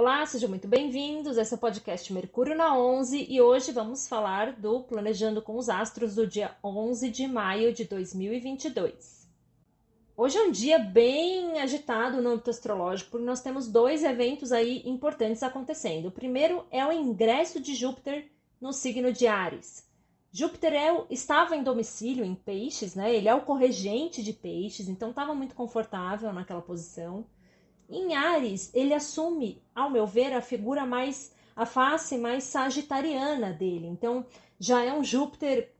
Olá, sejam muito bem-vindos. Esse é o podcast Mercúrio na 11 e hoje vamos falar do Planejando com os Astros do dia 11 de maio de 2022. Hoje é um dia bem agitado no âmbito astrológico, porque nós temos dois eventos aí importantes acontecendo. O primeiro é o ingresso de Júpiter no signo de Ares. Júpiter é, estava em domicílio em Peixes, né? Ele é o corregente de Peixes, então estava muito confortável naquela posição. Em Ares, ele assume, ao meu ver, a figura mais, a face mais sagitariana dele. Então, já é um Júpiter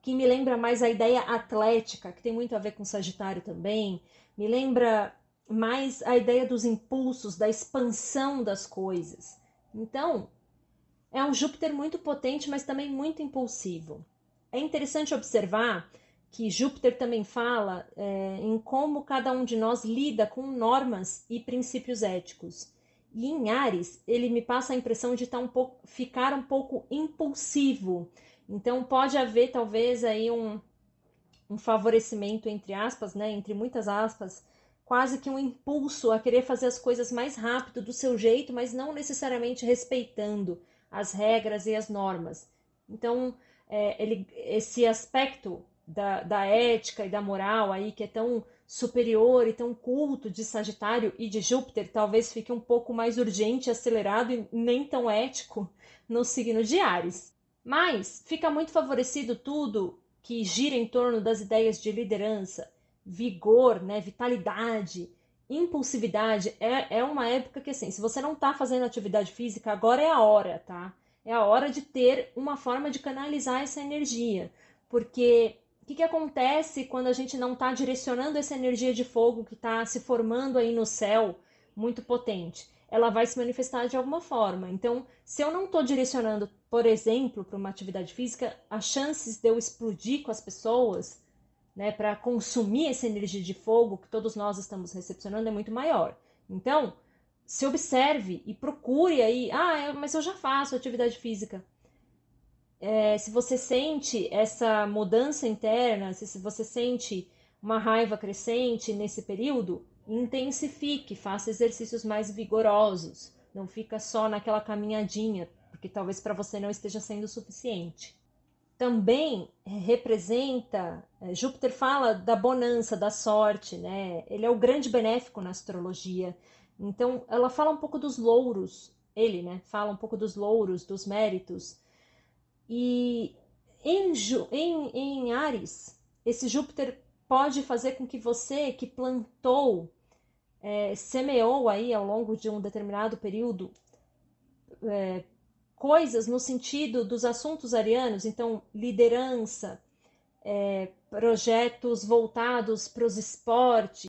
que me lembra mais a ideia atlética, que tem muito a ver com Sagitário também. Me lembra mais a ideia dos impulsos, da expansão das coisas. Então, é um Júpiter muito potente, mas também muito impulsivo. É interessante observar que Júpiter também fala é, em como cada um de nós lida com normas e princípios éticos. E em Ares, ele me passa a impressão de tá um pouco, ficar um pouco impulsivo. Então pode haver talvez aí um, um favorecimento, entre aspas, né, entre muitas aspas, quase que um impulso a querer fazer as coisas mais rápido, do seu jeito, mas não necessariamente respeitando as regras e as normas. Então, é, ele, esse aspecto da, da ética e da moral aí que é tão superior e tão culto de Sagitário e de Júpiter, talvez fique um pouco mais urgente, acelerado e nem tão ético no signo de Ares. Mas fica muito favorecido tudo que gira em torno das ideias de liderança, vigor, né, vitalidade, impulsividade. É, é uma época que, assim, se você não está fazendo atividade física, agora é a hora, tá? É a hora de ter uma forma de canalizar essa energia, porque o que, que acontece quando a gente não está direcionando essa energia de fogo que está se formando aí no céu muito potente? Ela vai se manifestar de alguma forma. Então, se eu não estou direcionando, por exemplo, para uma atividade física, as chances de eu explodir com as pessoas, né, para consumir essa energia de fogo que todos nós estamos recepcionando é muito maior. Então, se observe e procure aí, ah, mas eu já faço atividade física é, se você sente essa mudança interna, se, se você sente uma raiva crescente nesse período, intensifique, faça exercícios mais vigorosos. Não fica só naquela caminhadinha, porque talvez para você não esteja sendo suficiente. Também representa, é, Júpiter fala da bonança, da sorte, né? Ele é o grande benéfico na astrologia. Então, ela fala um pouco dos louros, ele, né? Fala um pouco dos louros, dos méritos e em, em, em Ares, esse Júpiter pode fazer com que você que plantou, é, semeou aí ao longo de um determinado período é, coisas no sentido dos assuntos arianos, então liderança, é, projetos voltados para os esportes,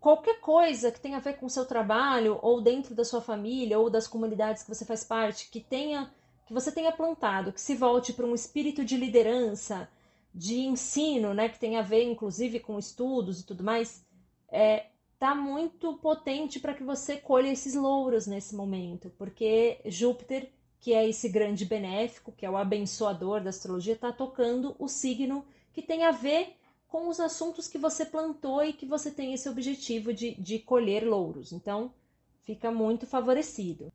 qualquer coisa que tenha a ver com o seu trabalho ou dentro da sua família ou das comunidades que você faz parte, que tenha que você tenha plantado, que se volte para um espírito de liderança, de ensino, né, que tem a ver inclusive com estudos e tudo mais, é, tá muito potente para que você colha esses louros nesse momento, porque Júpiter, que é esse grande benéfico, que é o abençoador da astrologia, está tocando o signo que tem a ver com os assuntos que você plantou e que você tem esse objetivo de, de colher louros. Então, fica muito favorecido.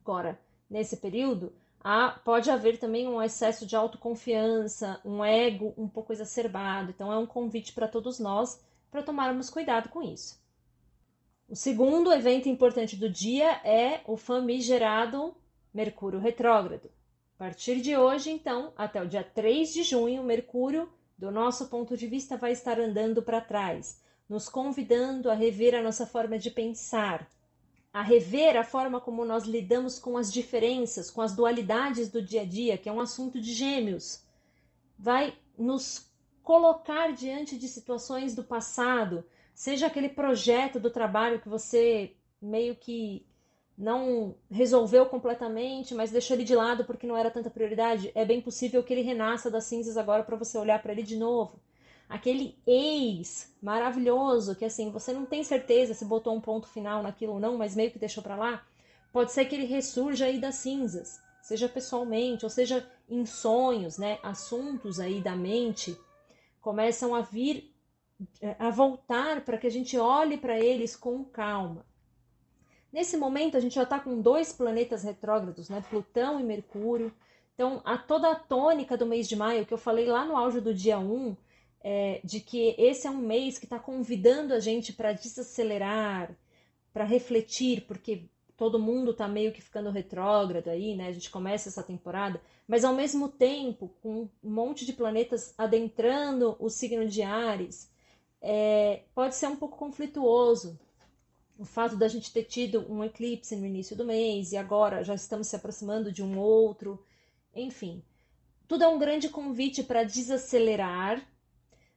Agora, nesse período, há, pode haver também um excesso de autoconfiança, um ego um pouco exacerbado. Então, é um convite para todos nós para tomarmos cuidado com isso. O segundo evento importante do dia é o famigerado Mercúrio retrógrado. A partir de hoje, então, até o dia 3 de junho, Mercúrio, do nosso ponto de vista, vai estar andando para trás, nos convidando a rever a nossa forma de pensar, a rever a forma como nós lidamos com as diferenças, com as dualidades do dia a dia, que é um assunto de gêmeos. Vai nos colocar diante de situações do passado, seja aquele projeto do trabalho que você meio que não resolveu completamente, mas deixou ele de lado porque não era tanta prioridade, é bem possível que ele renasça das cinzas agora para você olhar para ele de novo aquele ex maravilhoso que assim você não tem certeza se botou um ponto final naquilo ou não, mas meio que deixou para lá, pode ser que ele ressurja aí das cinzas, seja pessoalmente ou seja em sonhos, né? Assuntos aí da mente começam a vir a voltar para que a gente olhe para eles com calma. Nesse momento, a gente já está com dois planetas retrógrados, né? Plutão e Mercúrio. Então, a, toda a tônica do mês de maio, que eu falei lá no auge do dia 1, é, de que esse é um mês que está convidando a gente para desacelerar, para refletir, porque todo mundo está meio que ficando retrógrado aí, né? A gente começa essa temporada, mas ao mesmo tempo, com um monte de planetas adentrando o signo de Ares, é, pode ser um pouco conflituoso. O fato da gente ter tido um eclipse no início do mês e agora já estamos se aproximando de um outro, enfim, tudo é um grande convite para desacelerar,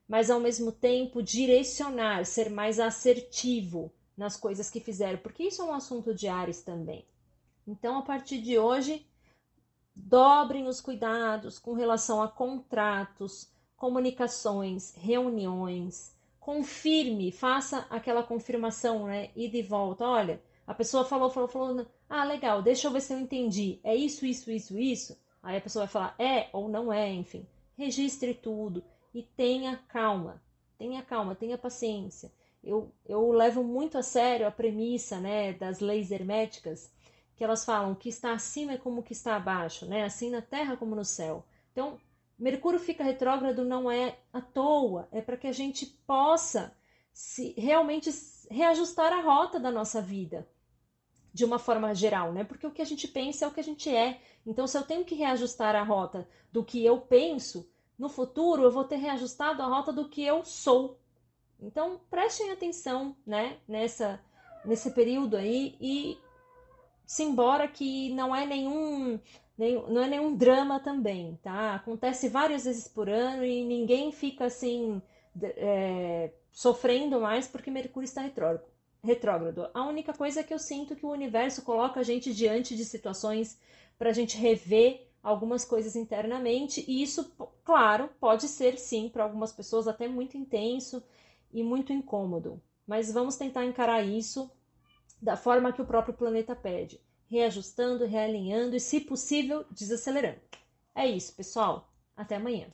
mas ao mesmo tempo direcionar, ser mais assertivo nas coisas que fizeram, porque isso é um assunto de Ares também. Então, a partir de hoje, dobrem os cuidados com relação a contratos, comunicações, reuniões. Confirme, faça aquela confirmação, né? E de volta. Olha, a pessoa falou, falou, falou. Ah, legal, deixa eu ver se eu entendi. É isso, isso, isso, isso? Aí a pessoa vai falar é ou não é, enfim. Registre tudo e tenha calma. Tenha calma, tenha paciência. Eu, eu levo muito a sério a premissa né, das leis herméticas, que elas falam que está acima é como que está abaixo, né? assim na terra como no céu. Então, Mercúrio fica retrógrado não é à toa, é para que a gente possa se realmente reajustar a rota da nossa vida de uma forma geral, né? Porque o que a gente pensa é o que a gente é. Então, se eu tenho que reajustar a rota do que eu penso, no futuro eu vou ter reajustado a rota do que eu sou. Então, prestem atenção, né, nessa nesse período aí e simbora que não é nenhum, não é nenhum drama também, tá? Acontece várias vezes por ano e ninguém fica assim é, sofrendo mais porque Mercúrio está retrógrado retrógrado. A única coisa é que eu sinto que o universo coloca a gente diante de situações para a gente rever algumas coisas internamente, e isso, claro, pode ser sim para algumas pessoas até muito intenso e muito incômodo. Mas vamos tentar encarar isso da forma que o próprio planeta pede, reajustando, realinhando e, se possível, desacelerando. É isso, pessoal. Até amanhã.